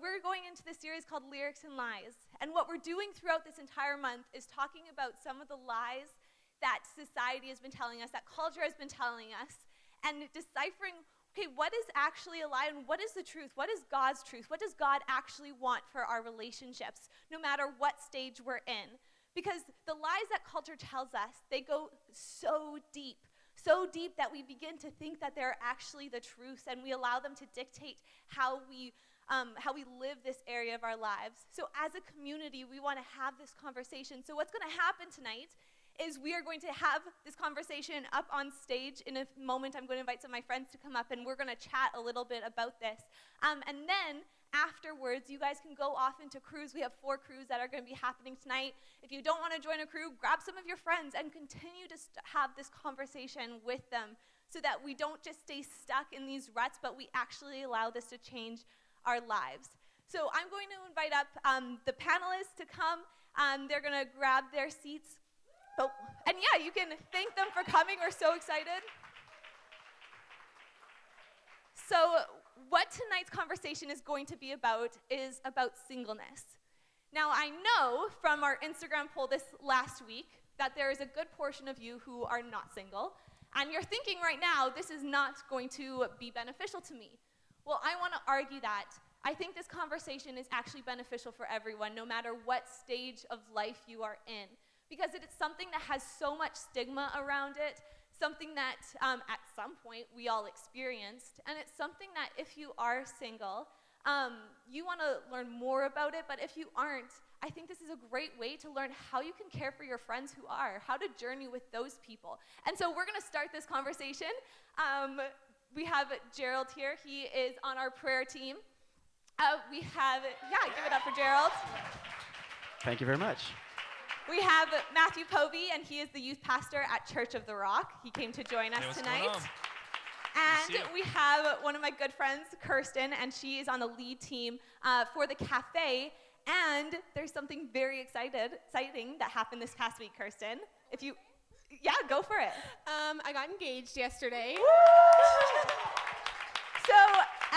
We're going into this series called Lyrics and Lies. And what we're doing throughout this entire month is talking about some of the lies that society has been telling us, that culture has been telling us, and deciphering okay, what is actually a lie and what is the truth? What is God's truth? What does God actually want for our relationships, no matter what stage we're in? Because the lies that culture tells us, they go so deep so deep that we begin to think that they're actually the truth and we allow them to dictate how we um, how we live this area of our lives. So, as a community, we want to have this conversation. So, what's going to happen tonight is we are going to have this conversation up on stage. In a moment, I'm going to invite some of my friends to come up and we're going to chat a little bit about this. Um, and then afterwards, you guys can go off into crews. We have four crews that are going to be happening tonight. If you don't want to join a crew, grab some of your friends and continue to st- have this conversation with them so that we don't just stay stuck in these ruts, but we actually allow this to change our lives. So I'm going to invite up um, the panelists to come. Um, they're going to grab their seats. Oh, and yeah, you can thank them for coming. We're so excited. So, what tonight's conversation is going to be about is about singleness. Now, I know from our Instagram poll this last week that there is a good portion of you who are not single, and you're thinking right now, this is not going to be beneficial to me. Well, I want to argue that. I think this conversation is actually beneficial for everyone, no matter what stage of life you are in, because it is something that has so much stigma around it, something that um, at some point we all experienced, and it's something that if you are single, um, you want to learn more about it, but if you aren't, I think this is a great way to learn how you can care for your friends who are, how to journey with those people. And so we're going to start this conversation. Um, we have Gerald here. He is on our prayer team. Uh, we have, yeah, give it up for Gerald. Thank you very much. We have Matthew Povey, and he is the youth pastor at Church of the Rock. He came to join us hey, tonight. And we have one of my good friends, Kirsten, and she is on the lead team uh, for the cafe. And there's something very excited, exciting that happened this past week, Kirsten. If you yeah, go for it. Um, I got engaged yesterday. so,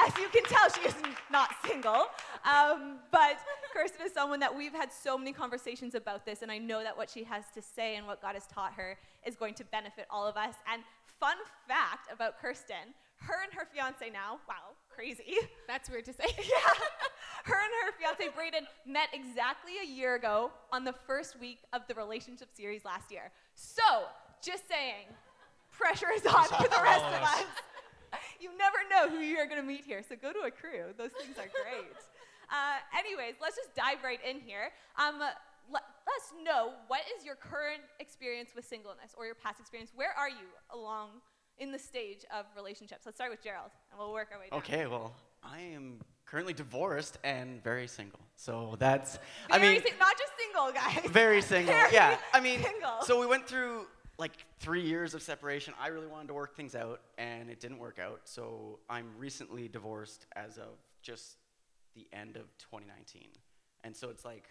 as you can tell, she is not single. Um, but Kirsten is someone that we've had so many conversations about this, and I know that what she has to say and what God has taught her is going to benefit all of us. And fun fact about Kirsten her and her fiance now, wow, crazy. That's weird to say. yeah. Her and her fiance Braden met exactly a year ago on the first week of the relationship series last year. So, just saying, pressure is on for the rest of us. you never know who you're going to meet here, so go to a crew. Those things are great. Uh, anyways, let's just dive right in here. Um, let, let us know what is your current experience with singleness or your past experience. Where are you along in the stage of relationships? Let's start with Gerald, and we'll work our way down. Okay, well, I am currently divorced and very single. So that's, very I mean, si- not just single, guys. Very single. Very yeah, I mean, single. so we went through like three years of separation. I really wanted to work things out, and it didn't work out. So I'm recently divorced as of just the end of 2019, and so it's like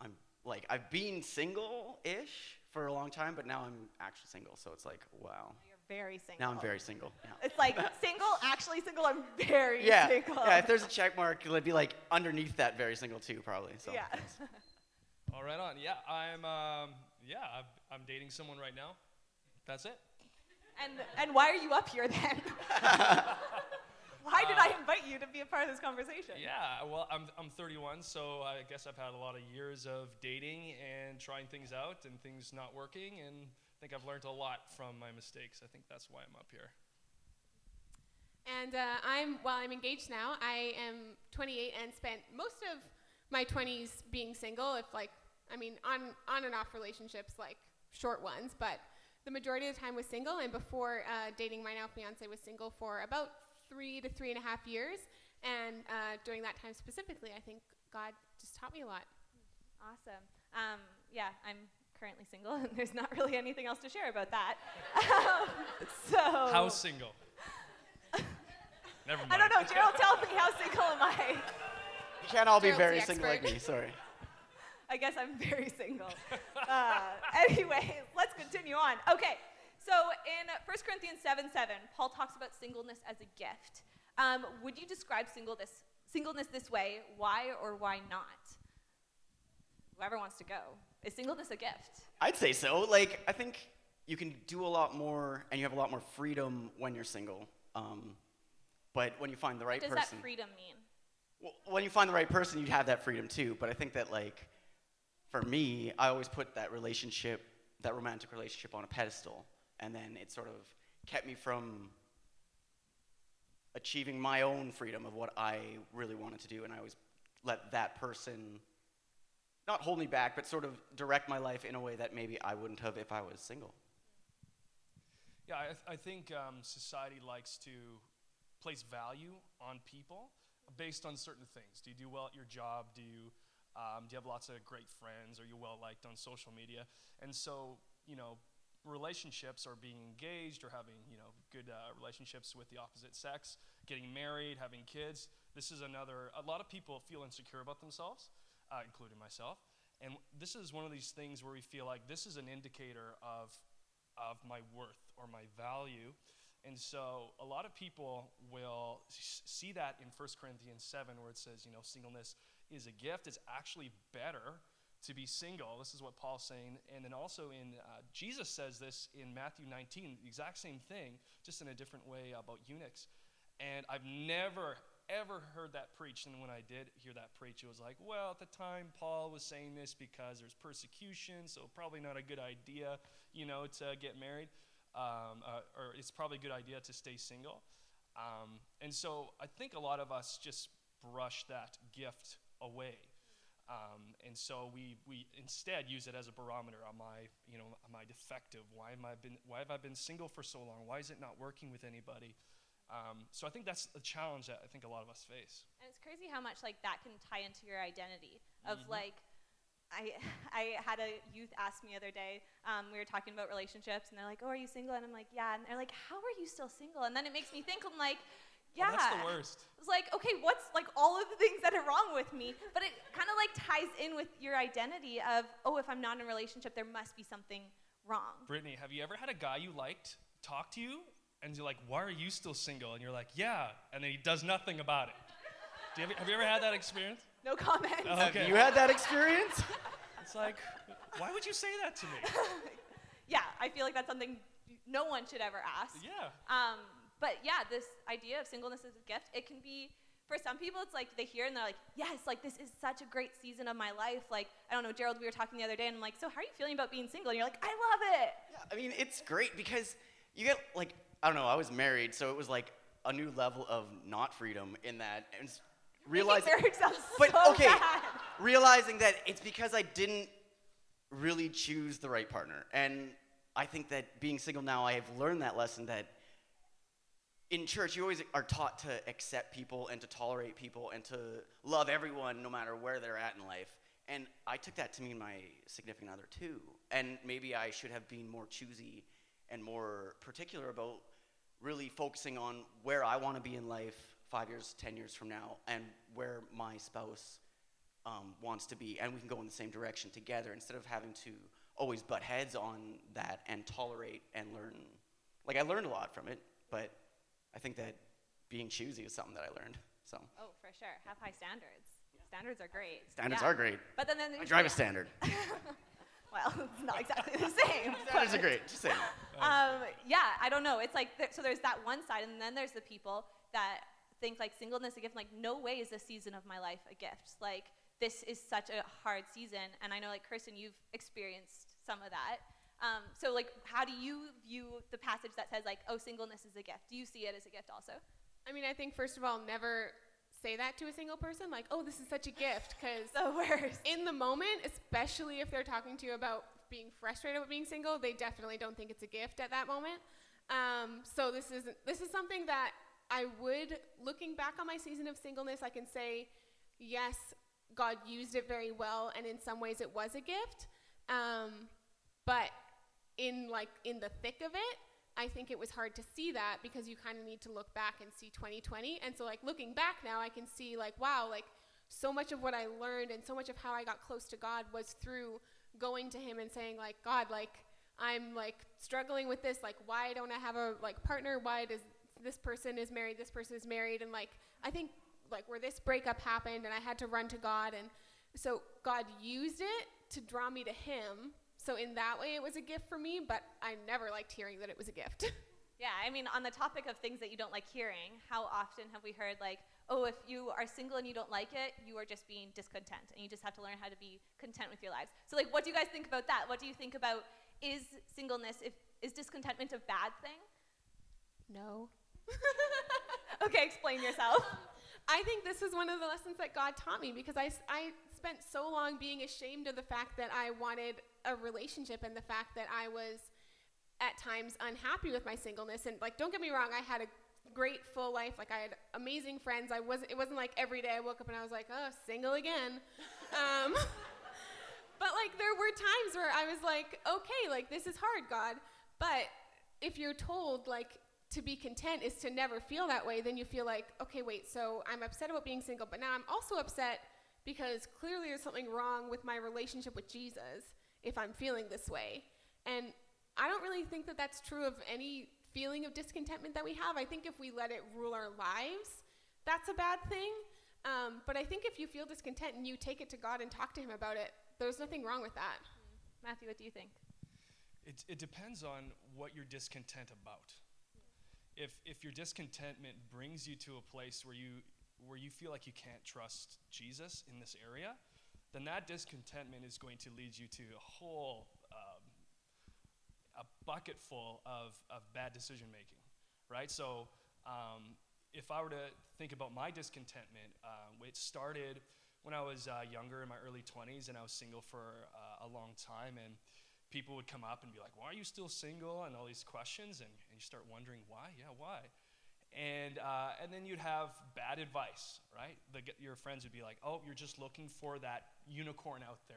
I'm like I've been single-ish for a long time, but now I'm actually single. So it's like wow. You're very single. Now I'm very single. Yeah. It's like single, actually single. I'm very yeah. single. Yeah, if there's a check mark, it'll be like underneath that very single too, probably. So. Yeah. All right, on. Yeah, I'm. Um, yeah, I'm, I'm dating someone right now. That's it. And and why are you up here then? why did I invite you to be a part of this conversation? Yeah, well, I'm, I'm 31, so I guess I've had a lot of years of dating and trying things out and things not working, and I think I've learned a lot from my mistakes. I think that's why I'm up here. And uh, I'm, well, I'm engaged now. I am 28 and spent most of my 20s being single, if like, I mean, on, on and off relationships, like short ones, but the majority of the time was single. And before uh, dating my now fiance was single for about three to three and a half years. And uh, during that time specifically, I think God just taught me a lot. Awesome. Um, yeah, I'm currently single, and there's not really anything else to share about that. so. How single? Never mind. I don't know. Gerald, tell me how single am I? You can't all be very single like me. Sorry. I guess I'm very single. uh, anyway, let's continue on. Okay, so in 1 Corinthians 7 7, Paul talks about singleness as a gift. Um, would you describe singleness, singleness this way, why or why not? Whoever wants to go. Is singleness a gift? I'd say so. Like, I think you can do a lot more and you have a lot more freedom when you're single. Um, but when you find the right What does person, that freedom mean? well, when you find the right person, you have that freedom too. But I think that, like, for me, I always put that relationship, that romantic relationship, on a pedestal, and then it sort of kept me from achieving my own freedom of what I really wanted to do, and I always let that person not hold me back, but sort of direct my life in a way that maybe I wouldn't have if I was single. Yeah, I, th- I think um, society likes to place value on people based on certain things. Do you do well at your job? Do you, um, do you have lots of great friends? Are you well liked on social media? And so, you know, relationships or being engaged or having, you know, good uh, relationships with the opposite sex, getting married, having kids. This is another, a lot of people feel insecure about themselves, uh, including myself. And this is one of these things where we feel like this is an indicator of of my worth or my value. And so a lot of people will see that in 1 Corinthians 7, where it says, you know, singleness is a gift. It's actually better to be single. This is what Paul's saying. And then also in, uh, Jesus says this in Matthew 19, the exact same thing, just in a different way about eunuchs. And I've never, ever heard that preached. And when I did hear that preached, it was like, well, at the time, Paul was saying this because there's persecution, so probably not a good idea, you know, to get married. Um, uh, or it's probably a good idea to stay single. Um, and so I think a lot of us just brush that gift away. Um, and so we, we instead use it as a barometer. Am I, you know, am I defective? Why, am I been, why have I been single for so long? Why is it not working with anybody? Um, so I think that's a challenge that I think a lot of us face. And it's crazy how much like that can tie into your identity of Mhm. like I I had a youth ask me the other day. Um, we were talking about relationships, and they're like, "Oh, are you single?" And I'm like, "Yeah." And they're like, "How are you still single?" And then it makes me think. I'm like, "Yeah." Oh, that's the worst. It's like, okay, what's like all of the things that are wrong with me? But it kind of like ties in with your identity of, oh, if I'm not in a relationship, there must be something wrong. Brittany, have you ever had a guy you liked talk to you and you're like, why are you still single? And you're like, yeah. And then he does nothing about it. Do you ever, have you ever had that experience? No comment. Oh, Have you had that experience? It's like, why would you say that to me? yeah, I feel like that's something no one should ever ask. Yeah. Um, but yeah, this idea of singleness as a gift, it can be for some people. It's like they hear and they're like, "Yes, like this is such a great season of my life." Like I don't know, Gerald, we were talking the other day, and I'm like, "So how are you feeling about being single?" And you're like, "I love it." Yeah, I mean, it's great because you get like I don't know. I was married, so it was like a new level of not freedom in that and realizing. But so okay, bad. realizing that it's because I didn't really choose the right partner, and I think that being single now, I have learned that lesson that in church you always are taught to accept people and to tolerate people and to love everyone no matter where they're at in life. And I took that to mean my significant other too. And maybe I should have been more choosy and more particular about really focusing on where I want to be in life five years, ten years from now, and where my spouse um, wants to be, and we can go in the same direction together instead of having to always butt heads on that and tolerate and learn. Like I learned a lot from it, but I think that being choosy is something that I learned. So Oh, for sure. Have high standards. Standards are great. standards Yeah. are great. But then, then I drive a standard. Well, it's not exactly the same. Standards but- are great. Just saying. um, yeah, I don't know. It's like there, so. There's that one side, and then there's the people that think like singleness a gift. Like, no way is this season of my life a gift. Like, this is such a hard season, and I know like Kirsten, you've experienced some of that. Um, so like, how do you view the passage that says like, oh, singleness is a gift? Do you see it as a gift also? I mean, I think first of all, never say that to a single person, like, "Oh, this is such a gift," because The worst. in the moment, especially if they're talking to you about being frustrated with being single, they definitely don't think it's a gift at that moment. Um, so this is this is something that I would, looking back on my season of singleness, I can say, yes, God used it very well, and in some ways it was a gift. Um, but in like in the thick of it, I think it was hard to see that because you kind of need to look back and see 2020. And so like looking back now, I can see like wow, like so much of what I learned and so much of how I got close to God was through going to him and saying like God, like I'm like struggling with this, like why don't I have a like partner? Why does this person is married, this person is married and like I think like where this breakup happened and I had to run to God and so God used it to draw me to him. So in that way it was a gift for me, but I never liked hearing that it was a gift. Yeah, I mean, on the topic of things that you don't like hearing, how often have we heard, like, oh, if you are single and you don't like it, you are just being discontent, and you just have to learn how to be content with your lives. So, like, what do you guys think about that? What do you think about is singleness, if, is discontentment a bad thing? no. Okay, explain yourself. I think this is one of the lessons that God taught me because I, I spent so long being ashamed of the fact that I wanted a relationship and the fact that I was at times unhappy with my singleness. And like, don't get me wrong, I had a great full life. Like, I had amazing friends. I wasn't. It wasn't like every day I woke up and I was like, oh, single again. Um, but like, there were times where I was like, okay, like this is hard, God. But if you're told like to be content is to never feel that way, then you feel like, okay, wait, so I'm upset about being single, but now I'm also upset because clearly there's something wrong with my relationship with Jesus if I'm feeling this way. And I don't really think that that's true of any feeling of discontentment that we have. I think if we let it rule our lives, that's a bad thing. Um, but I think if you feel discontent and you take it to God and talk to Him about it, there's nothing wrong with that. Matthew, what do you think? It, it depends on what you're discontent about. If, if your discontentment brings you to a place where you, where you feel like you can't trust Jesus in this area, then that discontentment is going to lead you to a whole um, a bucket full of, of bad decision making, right? So um, if I were to think about my discontentment, uh, it started when I was uh, younger in my early 20s and I was single for uh, a long time and people would come up and be like, why are you still single? And all these questions and, and you start wondering why, yeah, why? And, uh, and then you'd have bad advice, right? The, your friends would be like, oh, you're just looking for that unicorn out there.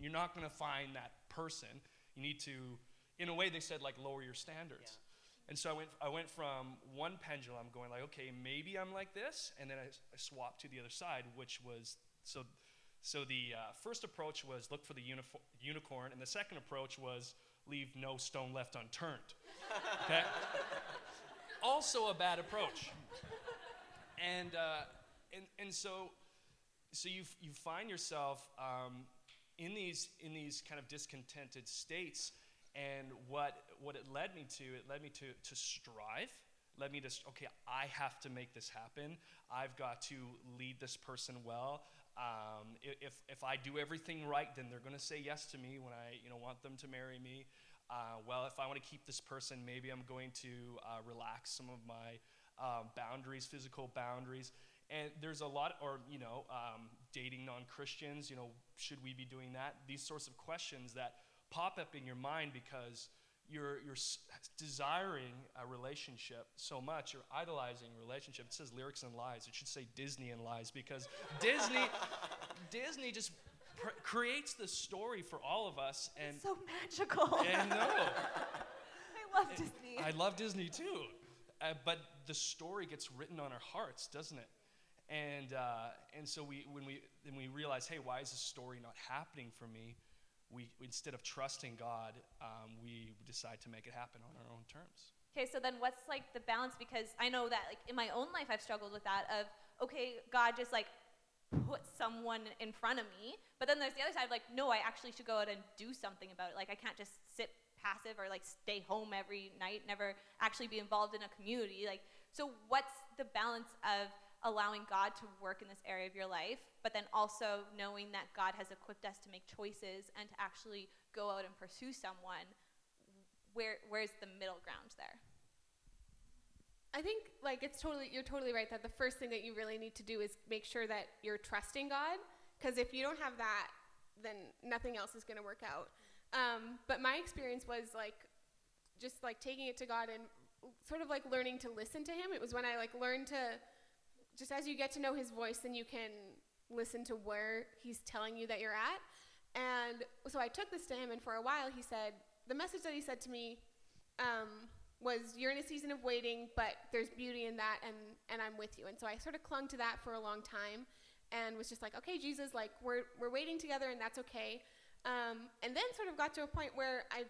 You're not going to find that person. You need to, in a way, they said, like, lower your standards. And so I went, I went from one pendulum going like, okay, maybe I'm like this, and then I swapped to the other side, which was so. So the uh, first approach was look for the unicorn, and the second approach was leave no stone left unturned. Okay. also a bad approach. And uh, and and so so you you find yourself um, in these in these kind of discontented states and what what it led me to it led me to to strive led me to okay i have to make this happen. I've got to lead this person well. Um, if, if i do everything right then they're going to say yes to me when i you know want them to marry me. Uh, well if i want to keep this person maybe i'm going to uh, relax some of my um, boundaries physical boundaries and there's a lot or you know um, dating non-christians you know should we be doing that these sorts of questions that pop up in your mind because you're, you're s- desiring a relationship so much you're idolizing a relationship it says lyrics and lies it should say disney and lies because disney disney just pr- creates the story for all of us and so magical. and no I love Disney. I love Disney too, uh, but the story gets written on our hearts, doesn't it? And uh, and so we when we then we realize, hey, why is this story not happening for me? We instead of trusting God, um, we decide to make it happen on our own terms. Okay, so then what's like the balance? Because I know that like in my own life I've struggled with that of okay, God just like put someone in front of me, but then there's the other side of like no, I actually should go out and do something about it. Like I can't just sit passive or like stay home every night, never actually be involved in a community. Like so what's the balance of allowing God to work in this area of your life, but then also knowing that God has equipped us to make choices and to actually go out and pursue someone? Where where's the middle ground there? I think like it's totally you're totally right that the first thing that you really need to do is make sure that you're trusting God because if you don't have that then nothing else is going to work out. Um, but my experience was like just like taking it to God and sort of like learning to listen to him. It was when I like learned to just as you get to know his voice then you can listen to where he's telling you that you're at. And so I took this to him and for a while he said the message that he said to me um, was you're in a season of waiting, but there's beauty in that, and and I'm with you. And so I sort of clung to that for a long time, and was just like, okay, Jesus, like we're we're waiting together, and that's okay. Um, and then sort of got to a point where I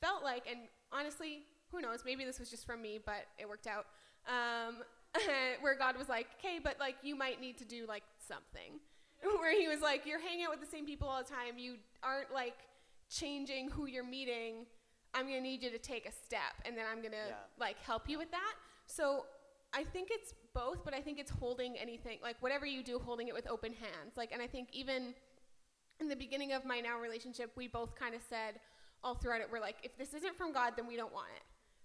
felt like, and honestly, who knows, maybe this was just from me, but it worked out. Um, where God was like, okay, but like you might need to do like something. Where he was like, you're hanging out with the same people all the time. You aren't like changing who you're meeting. I'm gonna need you to take a step, and then I'm gonna Yeah. like help you with that. So I think it's both, but I think it's holding anything like whatever you do, holding it with open hands. Like, and I think even in the beginning of my now relationship, we both kind of said all throughout it, we're like, if this isn't from God, then we don't want it.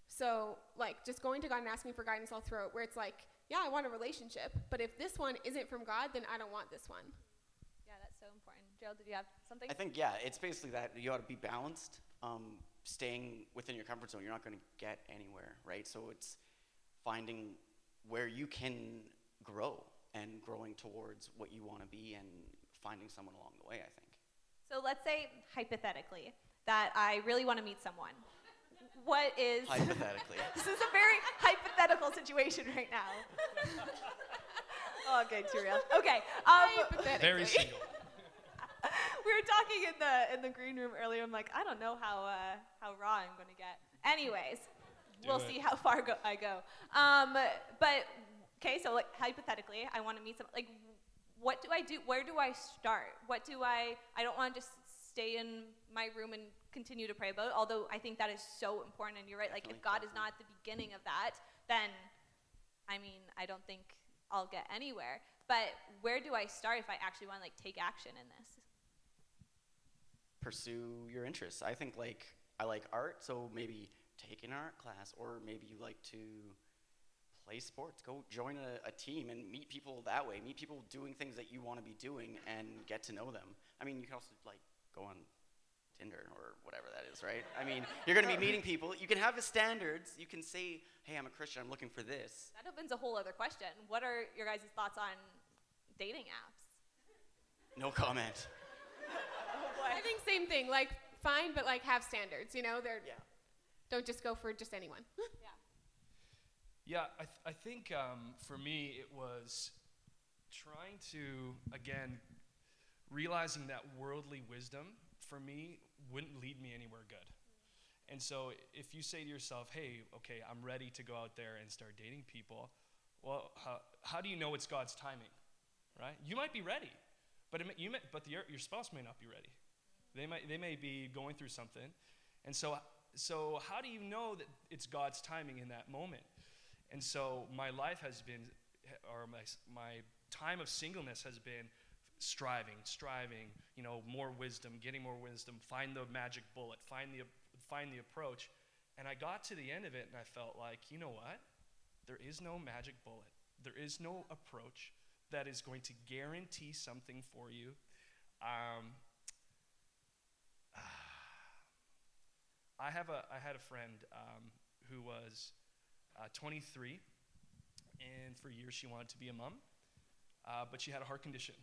So, like, just going to God and asking for guidance all throughout, where it's like, yeah, I want a relationship, but if this one isn't from God, then I don't want this one. Yeah, that's so important. Gerald, did you have something? I think, yeah, it's basically that you ought to be balanced. Um, staying within your comfort zone, you're not going to get anywhere, right? So it's finding where you can grow and growing towards what you want to be and finding someone along the way, I think. So let's say, hypothetically, that I really want to meet someone. What is. Hypothetically. this is a very hypothetical situation right now. oh, okay, too real. Okay. Um, Very single. we were talking in the in the green room earlier. I'm like, I don't know how uh, how raw I'm going to get. Anyways, Do we'll it. see how far go- I go. Um, but okay, so like hypothetically, I want to meet some. Like, what do I do? Where do I start? What do I? I don't want to just stay in my room and continue to pray about. Although I think that is so important, and you're right. Like, if Definitely, God is not at the beginning of that, then I mean, I don't think I'll get anywhere. But where do I start if I actually want to like take action in this? pursue your interests. I think like I like art, so maybe take an art class, or maybe you like to play sports. Go join a, a team and meet people that way. Meet people doing things that you want to be doing and get to know them. I mean, you can also like go on Tinder or whatever that is, right? I mean, you're going to be meeting people. You can have the standards. You can say, "Hey, I'm a Christian. I'm looking for this." That opens a whole other question. What are your guys' thoughts on dating apps? No comment. I think same thing. Like, fine, but like have standards. You know, they're Yeah. don't just go for just anyone. Yeah. Yeah, I, th- I think um, for me it was trying to, again, realizing that worldly wisdom for me wouldn't lead me anywhere good. And so if you say to yourself, hey, okay, I'm ready to go out there and start dating people, well, how, how do you know it's God's timing, right? You might be ready, but, it you may, but your, your spouse may not be ready. They, might, they may be going through something. And so, so how do you know that it's God's timing in that moment? And so my life has been, or my, my time of singleness has been striving, striving, you know, more wisdom, getting more wisdom, find the magic bullet, find the, find the approach. And I got to the end of it and I felt like, you know what? There is no magic bullet. There is no approach that is going to guarantee something for you. Um, I have a I had a friend um, who was uh, 23, and for years she wanted to be a mom, uh, but she had a heart condition.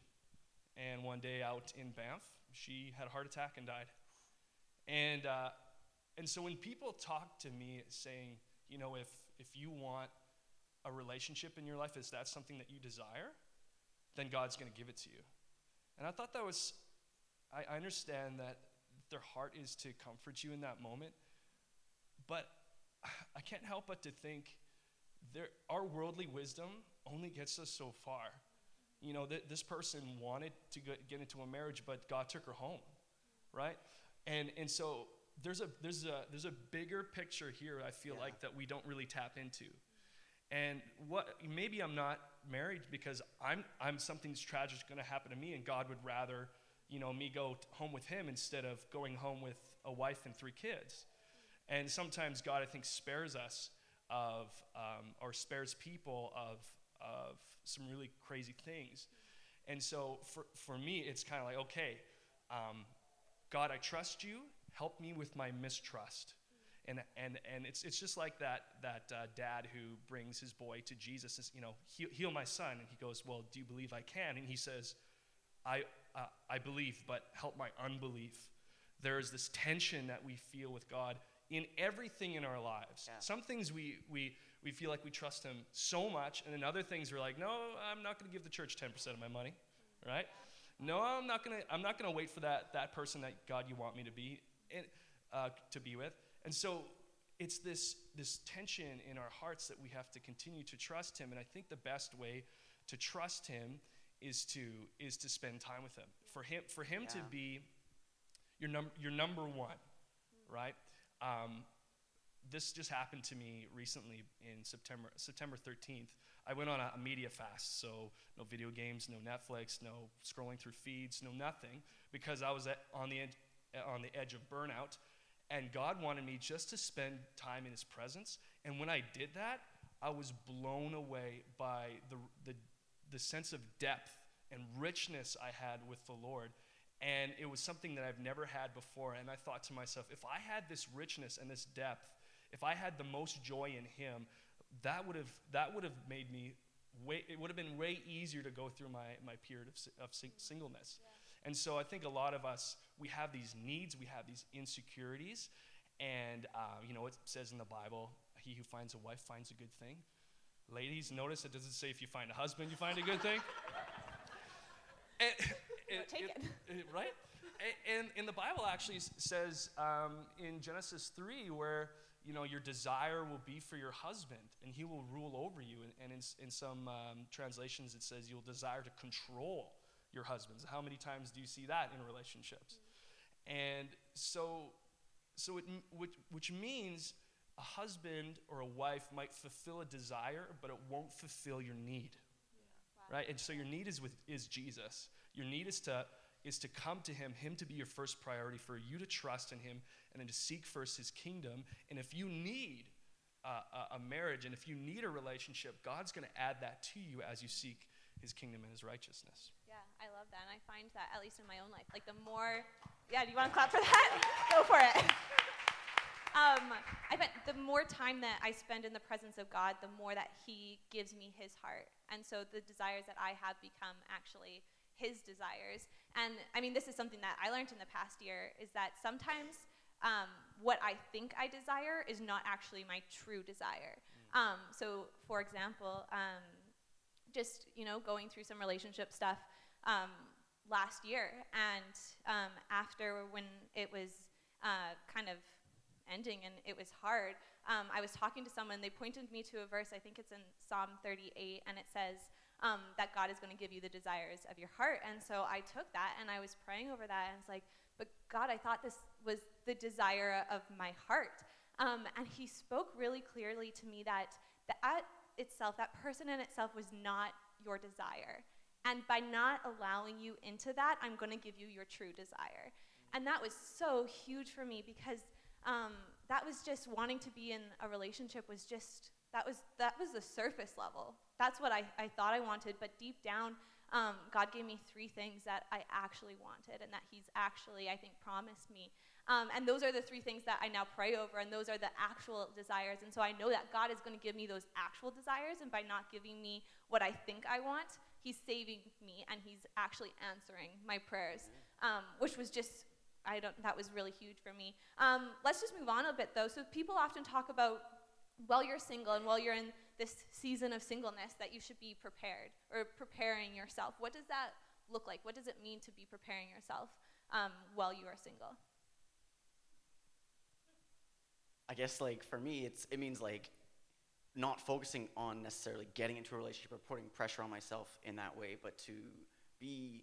And one day out in Banff, she had a heart attack and died. And uh, and so when people talk to me saying, you know, if if you want a relationship in your life, is that something that you desire? Then God's going to give it to you. And I thought that was, I, I understand that their heart is to comfort you in that moment, but I can't help but to think there, our worldly wisdom only gets us so far. You know, th- this person wanted to go, get into a marriage, but God took her home, right? And, and so there's a, there's, a, there's a bigger picture here, I feel Yeah. like, that we don't really tap into. And what maybe I'm not married because I'm, I'm something's tragic going to happen to me, and God would rather, you know, me go t- home with Him instead of going home with a wife and three kids. And sometimes God, I think, spares us of, um, or spares people of, of some really crazy things. And so for, for me, it's kind of like, okay, um, God, I trust you. Help me with my mistrust. And, and, and it's, it's just like that, that uh, dad who brings his boy to Jesus, says, you know, heal, heal my son. And he goes, well, do you believe I can? And he says, I, uh, I believe, but help my unbelief. There is this tension that we feel with God in everything in our lives. Yeah. Some things we, we, we feel like we trust Him so much, and then other things we're like, no, I'm not going to give the church 10% of my money, right? No, I'm not going to. I'm not going to wait for that that person that God you want me to be, in, uh, to be with. And so, it's this, this tension in our hearts that we have to continue to trust Him. And I think the best way to trust Him is to, is to spend time with Him. For Him, for him to be your, num- your number one, right? Um, this just happened to me recently in September, September 13th. I went on a, a media fast, so no video games, no Netflix, no scrolling through feeds, no nothing, because I was at, on, the ed- on the edge of burnout. And God wanted me just to spend time in His presence. And when I did that, I was blown away by the, the, the sense of depth and richness I had with the Lord. And it was something that I've never had before. And I thought to myself, if I had this richness and this depth, if I had the most joy in Him, that would have that would have made me way. It would have been way easier to go through my my period of, of sing- singleness. And so I think a lot of us we have these needs, we have these insecurities, and uh, you know it says in the Bible, "He who finds a wife finds a good thing." Ladies, notice it doesn't say if you find a husband, you find a good thing. And- it- take it- it- right? And, and the Bible actually says um, in Genesis 3 where, you know, your desire will be for your husband and he will rule over you. And, and in, in some um, translations it says you'll desire to control your husbands. How many times do you see that in relationships? And so, so it, which, which means a husband or a wife might fulfill a desire, but it won't fulfill your need right? And so your need is with is Jesus. Your need is to is to come to him, him to be your first priority, for you to trust in him, and then to seek first his kingdom. And if you need uh, a, marriage, and if you need a relationship, God's going to add that to you as you seek his kingdom and his righteousness. Yeah, I love that. And I find that, at least in my own life, like the more, yeah, do you want to clap for that? Go for it. Um, I bet the more time that I spend in the presence of God, the more that He gives me His heart. And so the desires that I have become actually His desires. And I mean, this is something that I learned in the past year is that sometimes um, what I think I desire is not actually my true desire. Um, so, for example, um, just you know going through some relationship stuff um, last year, and um, after when it was uh, kind of ending and it was hard, um, I was talking to someone. They pointed me to a verse. I think it's in Psalm 38, and it says um, that God is going to give you the desires of your heart. And so I took that and I was praying over that, and it's like, but God, I thought this was the desire of my heart. Um, and He spoke really clearly to me that that itself, that person in itself, was not your desire. And by not allowing you into that, I'm going to give you your true desire. And that was so huge for me because um, that was just wanting to be in a relationship was just that was that was the surface level. That's what I, I thought I wanted, but deep down, um, God gave me three things that I actually wanted and that He's actually, I think, promised me. Um, and those are the three things that I now pray over, and those are the actual desires. And so I know that God is going to give me those actual desires, and by not giving me what I think I want, He's saving me and He's actually answering my prayers, um, which was just I don't. That was really huge for me. Um, let's just move on a bit though. So people often talk about while you're single and while you're in this season of singleness that you should be prepared or preparing yourself. What does that look like? What does it mean to be preparing yourself um, while you are single? I guess like for me, it's it means like not focusing on necessarily getting into a relationship or putting pressure on myself in that way, but to be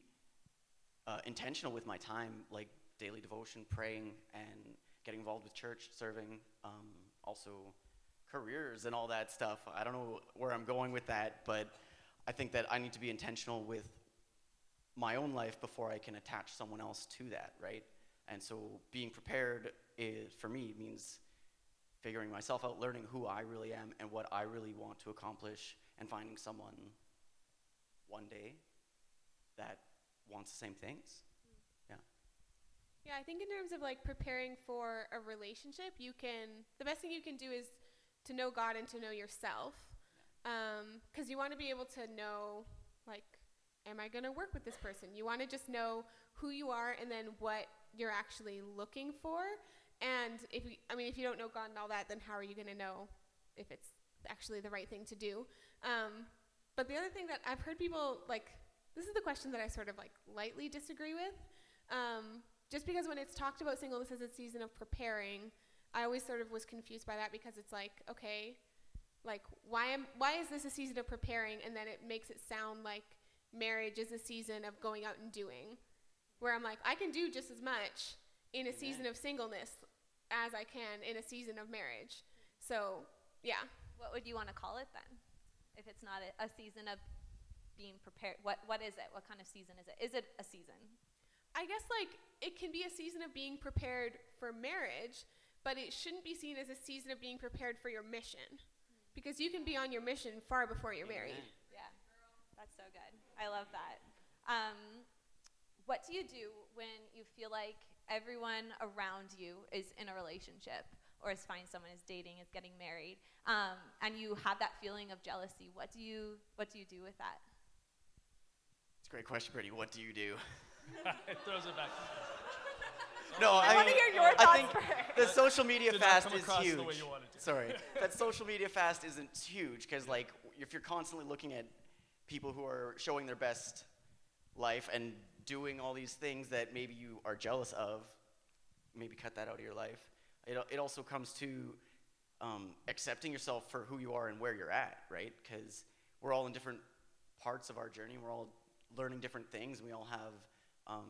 uh, intentional with my time, like daily devotion, praying, and getting involved with church, serving, um, also careers and all that stuff. I don't know where I'm going with that, but I think that I need to be intentional with my own life before I can attach someone else to that, right? And so being prepared is, for me means figuring myself out, learning who I really am and what I really want to accomplish, and finding someone one day that wants the same things. Hmm. Yeah, Yeah, I think in terms of like preparing for a relationship, you can the best thing you can do is to know God and to know yourself, because you want to be able to know like, am I going to work with this person? You want to just know who you are and then what you're actually looking for. And if you, I mean, if you don't know God and all that, then how are you going to know if it's actually the right thing to do? Um, but the other thing that I've heard people like, this is the question that I sort of like lightly disagree with. Um, just because when it's talked about singleness as a season of preparing, I always sort of was confused by that because it's like, okay, like why am why is this a season of preparing and then it makes it sound like marriage is a season of going out and doing where I'm like I can do just as much in a Amen. season of singleness as I can in a season of marriage. So, yeah. What would you want to call it then? If it's not a, a season of being prepared, what, what is it? What kind of season is it? Is it a season? I guess like it can be a season of being prepared for marriage, but it shouldn't be seen as a season of being prepared for your mission. Because you can be on your mission far before you're married. Yeah, that's so good. I love that. Um, what do you do when you feel like everyone around you is in a relationship or is finding someone is dating, is getting married, um, and you have that feeling of jealousy? What do you What do you do with that? It's a great question, Brittany. What do you do? it throws it back. No, I, I, want to hear your I thoughts think first. the social media Did fast is huge. the way you wanted to. Sorry, that social media fast isn't huge because like if you're constantly looking at people who are showing their best life and doing all these things that maybe you are jealous of, maybe cut that out of your life. It, it also comes to um, accepting yourself for who you are and where you're at, right? Because we're all in different parts of our journey. We're all learning different things. We all have um,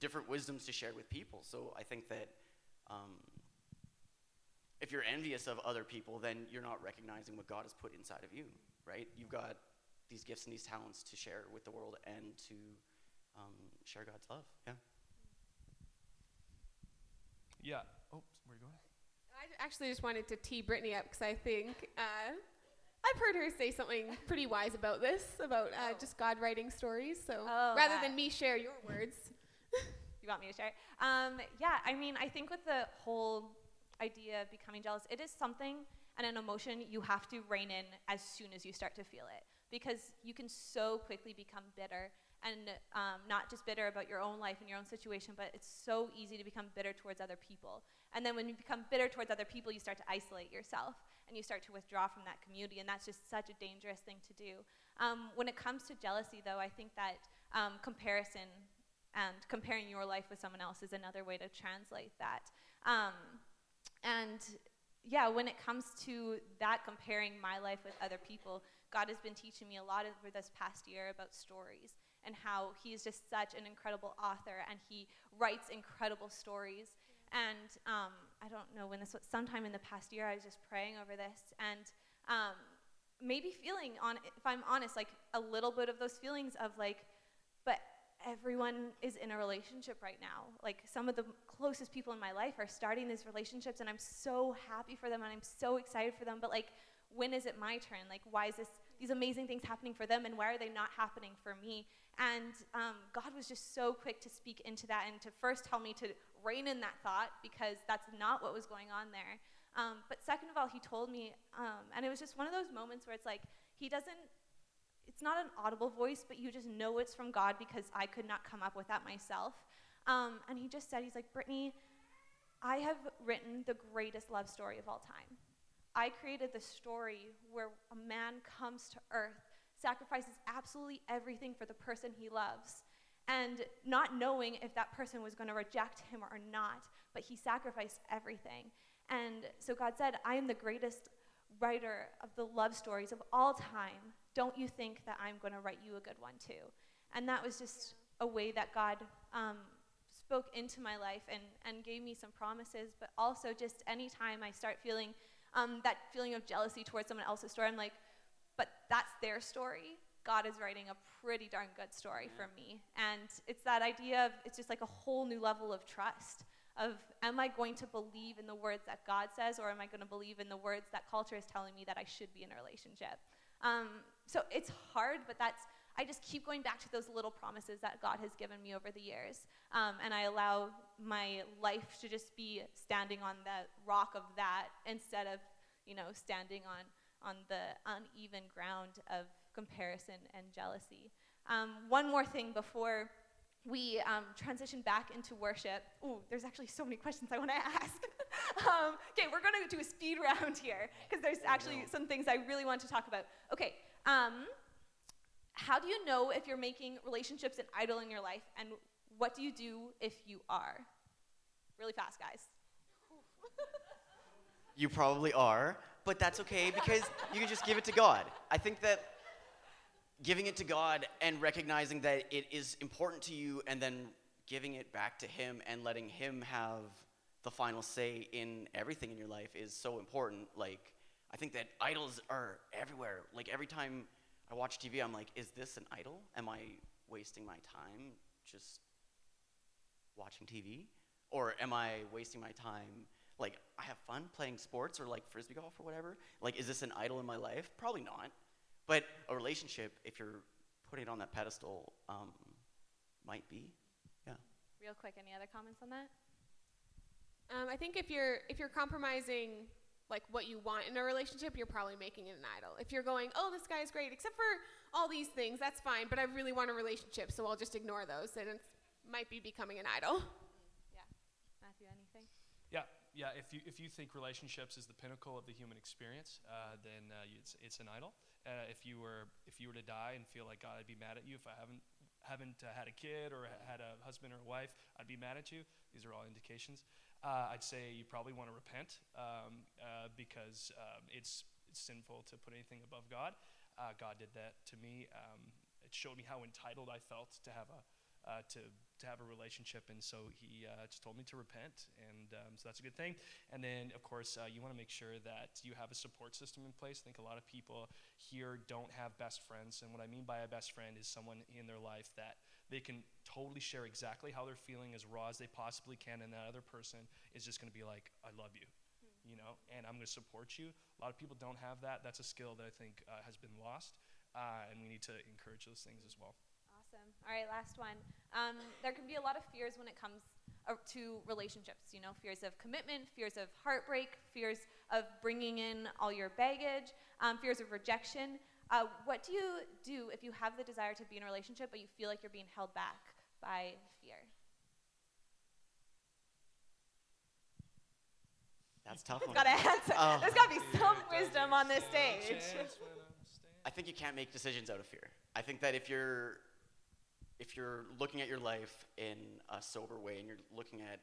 different wisdoms to share with people. So I think that um, if you're envious of other people, then you're not recognizing what God has put inside of you, right? You've got these gifts and these talents to share with the world and to um, share God's love. Yeah. Yeah. Oh, where are you going? I actually just wanted to tee Brittany up because I think uh, I've heard her say something pretty wise about this, about uh, just God writing stories. So Oh, rather that. than me share your words, You want me to share? Um, yeah, I mean, I think with the whole idea of becoming jealous, it is something and an emotion you have to rein in as soon as you start to feel it. Because you can so quickly become bitter and um, not just bitter about your own life and your own situation, but it's so easy to become bitter towards other people. And then when you become bitter towards other people, you start to isolate yourself and you start to withdraw from that community, and that's just such a dangerous thing to do. Um, when it comes to jealousy, though, I think that um, comparison and comparing your life with someone else is another way to translate that. Um, and yeah, when it comes to that, comparing my life with other people, God has been teaching me a lot over this past year about stories and how He is just such an incredible author and He writes incredible stories. And um, I don't know when this was, sometime in the past year, I was just praying over this and um, maybe feeling, on, if I'm honest, like a little bit of those feelings of like, everyone is in a relationship right now. Like some of the closest people in my life are starting these relationships, and I'm so happy for them and I'm so excited for them. But like, when is it my turn? Like, why is this these amazing things happening for them, and why are they not happening for me? And um, God was just so quick to speak into that and to first tell me to rein in that thought because that's not what was going on there. Um, but second of all, He told me, um, and it was just one of those moments where it's like He doesn't it's not an audible voice, but you just know it's from God because I could not come up with that myself. Um, and he just said, he's like, Brittany, I have written the greatest love story of all time. I created the story where a man comes to earth, sacrifices absolutely everything for the person he loves, and not knowing if that person was going to reject him or not, but he sacrificed everything. And so God said, I am the greatest writer of the love stories of all time. Don't you think that I'm going to write you a good one too? And that was just a way that God um, spoke into my life and, and gave me some promises, but also just anytime I start feeling um, that feeling of jealousy towards someone else's story, I'm like, but that's their story. God is writing a pretty darn good story for me. And it's that idea of it's just like a whole new level of trust of am I going to believe in the words that God says or am I going to believe in the words that culture is telling me that I should be in a relationship? Um, so it's hard, but that's I just keep going back to those little promises that God has given me over the years. Um, and I allow my life to just be standing on the rock of that instead of, you know, standing on, on the uneven ground of comparison and jealousy. Um, one more thing before we um, transition back into worship. Ooh, there's actually so many questions I want to ask. um, okay, we're going to do a speed round here because there's actually some things I really want to talk about. Okay, um, how do you know if you're making relationships an idol in your life, and what do you do if you are? Really fast, guys. You probably are, but that's okay because you can just give it to God. I think that giving it to God and recognizing that it is important to you and then giving it back to Him and letting Him have the final say in everything in your life is so important. Like, I think that idols are everywhere. Like, every time I watch TV, I'm like, is this an idol? Am I wasting my time just watching TV? Or am I wasting my time? Like, I have fun playing sports or like frisbee golf or whatever. Like, is this an idol in my life? Probably not. But a relationship, if you're putting it on that pedestal, um, might be. Yeah. Real quick, any other comments on that? Um, I think if you're if you're compromising like what you want in a relationship, you're probably making it an idol. If you're going, oh, this guy is great, except for all these things, that's fine, but I really want a relationship, so I'll just ignore those, and it might be becoming an idol. Yeah. Matthew, anything? Yeah, yeah. If you if you think relationships is the pinnacle of the human experience, uh, then uh, you- it's it's an idol. Uh, if you were if you were to die and feel like God, I'd be mad at you if I haven't haven't uh, had a kid or ha- had a husband or a wife, I'd be mad at you. These are all indications. Uh, I'd say you probably want to repent um, uh, because um, it's, it's sinful to put anything above God. Uh, God did that to me. Um, it showed me how entitled I felt to have a uh, to to have a relationship, and so he uh, just told me to repent, and um, so that's a good thing. And then, of course, uh, you want to make sure that you have a support system in place. I think a lot of people here don't have best friends, and what I mean by a best friend is someone in their life that they can totally share exactly how they're feeling as raw as they possibly can, and that other person is just going to be like, "I love you." You know, and I'm going to support you. A lot of people don't have that. That's a skill that I think uh, has been lost, uh, and we need to encourage those things as well. Awesome. All right, last one. Um, there can be a lot of fears when it comes uh, to relationships. You know, fears of commitment, fears of heartbreak, fears of bringing in all your baggage, um, fears of rejection. Uh, what do you do if you have the desire to be in a relationship, but you feel like you're being held back by fear? That's tough. It's one. got to answer. Oh. There's got to be some wisdom on this stage. I think you can't make decisions out of fear. I think that if you're if you're looking at your life in a sober way and you're looking at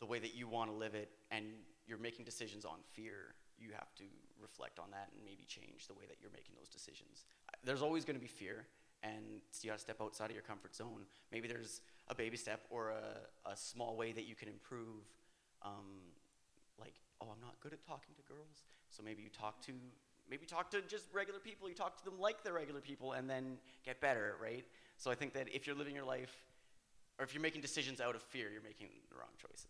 the way that you want to live it and you're making decisions on fear, you have to reflect on that and maybe change the way that you're making those decisions. There's always going to be fear, and you got to step outside of your comfort zone. Maybe there's a baby step or a, a small way that you can improve. Um, like, oh, I'm not good at talking to girls, so maybe you talk to maybe talk to just regular people. You talk to them like they're regular people, and then get better, right? So I think that if you're living your life, or if you're making decisions out of fear, you're making the wrong choices.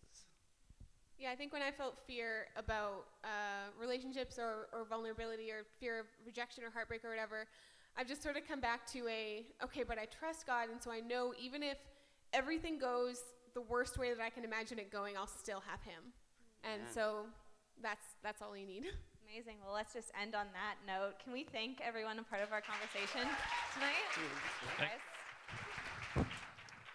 Yeah, I think when I felt fear about uh, relationships or, or vulnerability or fear of rejection or heartbreak or whatever, I've just sort of come back to a okay, but I trust God, and so I know even if everything goes the worst way that I can imagine it going, I'll still have Him. And Amen. so that's that's all you need. Amazing. Well, let's just end on that note. Can we thank everyone a part of our conversation tonight? Cheers. Guys.